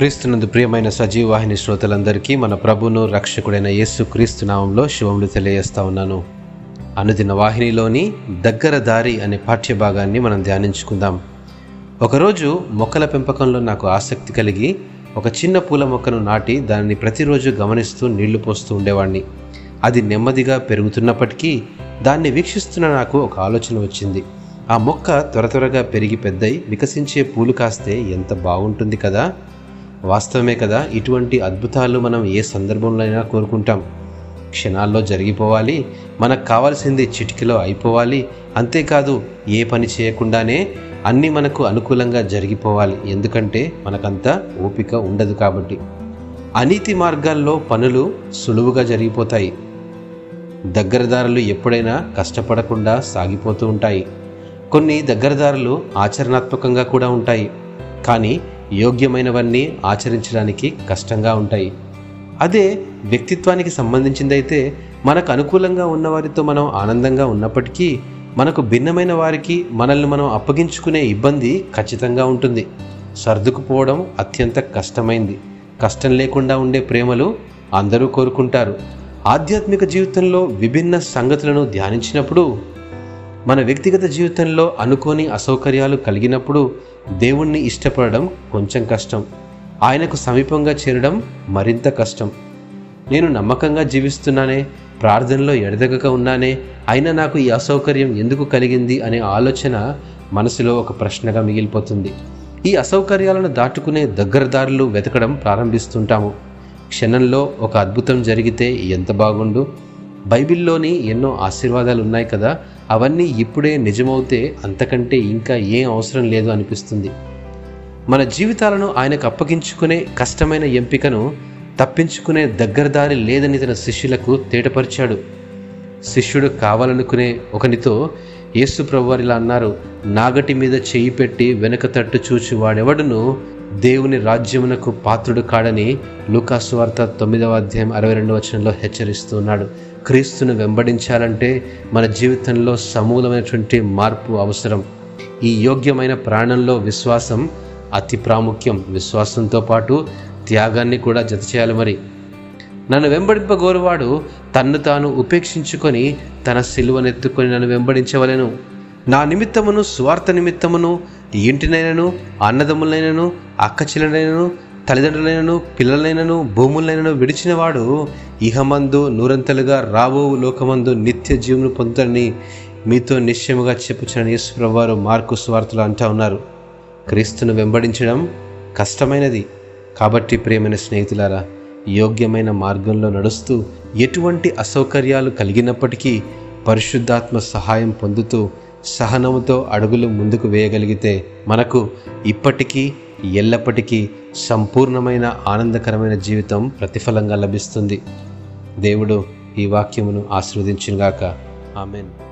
క్రీస్తునందు ప్రియమైన సజీవాహిని శ్రోతలందరికీ మన ప్రభును రక్షకుడైన యేసు క్రీస్తు నామంలో శివములు తెలియజేస్తా ఉన్నాను. అనుదిన వాహినిలోని దగ్గర దారి అనే పాఠ్యభాగాన్ని మనం ధ్యానించుకుందాం. ఒకరోజు మొక్కల పెంపకంలో నాకు ఆసక్తి కలిగి ఒక చిన్న పూల మొక్కను నాటి దానిని ప్రతిరోజు గమనిస్తూ నీళ్ళు పోస్తూ ఉండేవాడిని అది నెమ్మదిగా పెరుగుతున్నప్పటికీ దాన్ని వీక్షిస్తున్న నాకు ఒక ఆలోచన వచ్చింది. ఆ మొక్క త్వర త్వరగా పెరిగి పెద్దయి వికసించే పూలు కాస్తే ఎంత బాగుంటుంది కదా? వాస్తవమే కదా ఇటువంటి అద్భుతాలు మనం ఏ సందర్భంలో అయినా కోరుకుంటాం. క్షణాల్లో జరిగిపోవాలి మనకు కావాల్సింది చిటికలో అయిపోవాలి. అంతేకాదు ఏ పని చేయకుండానే అన్నీ మనకు అనుకూలంగా జరిగిపోవాలి. ఎందుకంటే మనకంతా ఓపిక ఉండదు కాబట్టి. అనీతి మార్గాల్లో పనులు సులువుగా జరిగిపోతాయి. దగ్గరదారులు ఎప్పుడైనా కష్టపడకుండా సాగిపోతూ ఉంటాయి. కొన్ని దగ్గరదారులు ఆచరణాత్మకంగా కూడా ఉంటాయి. కానీ యోగ్యమైనవన్నీ ఆచరించడానికి కష్టంగా ఉంటాయి. అదే వ్యక్తిత్వానికి సంబంధించిందైతే మనకు అనుకూలంగా ఉన్నవారితో మనం ఆనందంగా ఉన్నప్పటికీ మనకు భిన్నమైన వారికి మనల్ని మనం అప్పగించుకునే ఇబ్బంది ఖచ్చితంగా ఉంటుంది. సర్దుకుపోవడం అత్యంత కష్టమైంది. కష్టం లేకుండా ఉండే ప్రేమలు అందరూ కోరుకుంటారు. ఆధ్యాత్మిక జీవితంలో విభిన్న సంగతులను ధ్యానించినప్పుడు మన వ్యక్తిగత జీవితంలో అనుకోని అసౌకర్యాలు కలిగినప్పుడు దేవుణ్ణి ఇష్టపడడం కొంచెం కష్టం. ఆయనకు సమీపంగా చేరడం మరింత కష్టం. నేను నమ్మకంగా జీవిస్తున్నానే ప్రార్థనలో ఎడదగక ఉన్నానే అయినా నాకు ఈ అసౌకర్యం ఎందుకు కలిగింది అనే ఆలోచన మనసులో ఒక ప్రశ్నగా మిగిలిపోతుంది. ఈ అసౌకర్యాలను దాటుకునే దగ్గరదారులు వెతకడం ప్రారంభిస్తుంటాము. క్షణంలో ఒక అద్భుతం జరిగితే ఎంత బాగుండు? బైబిల్లోని ఎన్నో ఆశీర్వాదాలు ఉన్నాయి కదా అవన్నీ ఇప్పుడే నిజమవుతే అంతకంటే ఇంకా ఏం అవసరం లేదు అనిపిస్తుంది. మన జీవితాలను ఆయనకు అప్పగించుకునే కష్టమైన ఎంపికను తప్పించుకునే దగ్గరదారి లేదని తన శిష్యులకు తేటపరిచాడు. శిష్యుడు కావాలనుకునే ఒకనితో యేసు ప్రభువారు ఇలా అన్నారు నాగటి మీద చేయి పెట్టి వెనక తట్టు చూచి వాడెవడును? దేవుని రాజ్యమునకు పాత్రుడు కాడని లూకాసువార్త తొమ్మిదవ అధ్యాయం అరవై రెండవ వచనంలో హెచ్చరిస్తున్నాడు క్రీస్తును వెంబడించాలంటే మన జీవితంలో సమూలమైనటువంటి మార్పు అవసరం. ఈ యోగ్యమైన ప్రాణంలో విశ్వాసం అతి ప్రాముఖ్యం. విశ్వాసంతో పాటు త్యాగాన్ని కూడా జత చేయాలి మరి. నన్ను వెంబడింపగోరువాడు తన్ను తాను ఉపేక్షించుకొని తన సిలువనెత్తుకొని నన్ను వెంబడించవలెను. నా నిమిత్తమును స్వార్థ నిమిత్తమును ఇంటినైనను అన్నదమ్ములైనను అక్కచెల్లెనైనను తల్లిదండ్రులైనను పిల్లలైనను భూములైనను విడిచినవాడు ఇహమందు నూరంతలుగా రాబో లోకమందు నిత్య జీవును పొందుతారని మీతో నిశ్చయముగా చెప్పుచిన యేసుప్రభు వారు మార్కు స్వార్థలు అంటా ఉన్నారు. క్రీస్తును వెంబడించడం కష్టమైనది. కాబట్టి ప్రియమైన స్నేహితులారా యోగ్యమైన మార్గంలో నడుస్తూ ఎటువంటి అసౌకర్యాలు కలిగినప్పటికీ పరిశుద్ధాత్మ సహాయం పొందుతూ సహనముతో అడుగులు ముందుకు వేయగలిగితే మనకు ఇప్పటికీ ఎల్లప్పటికీ సంపూర్ణమైన ఆనందకరమైన జీవితం ప్రతిఫలంగా లభిస్తుంది. దేవుడు ఈ వాక్యమును ఆశీర్వదించినగాక. ఆమెన్.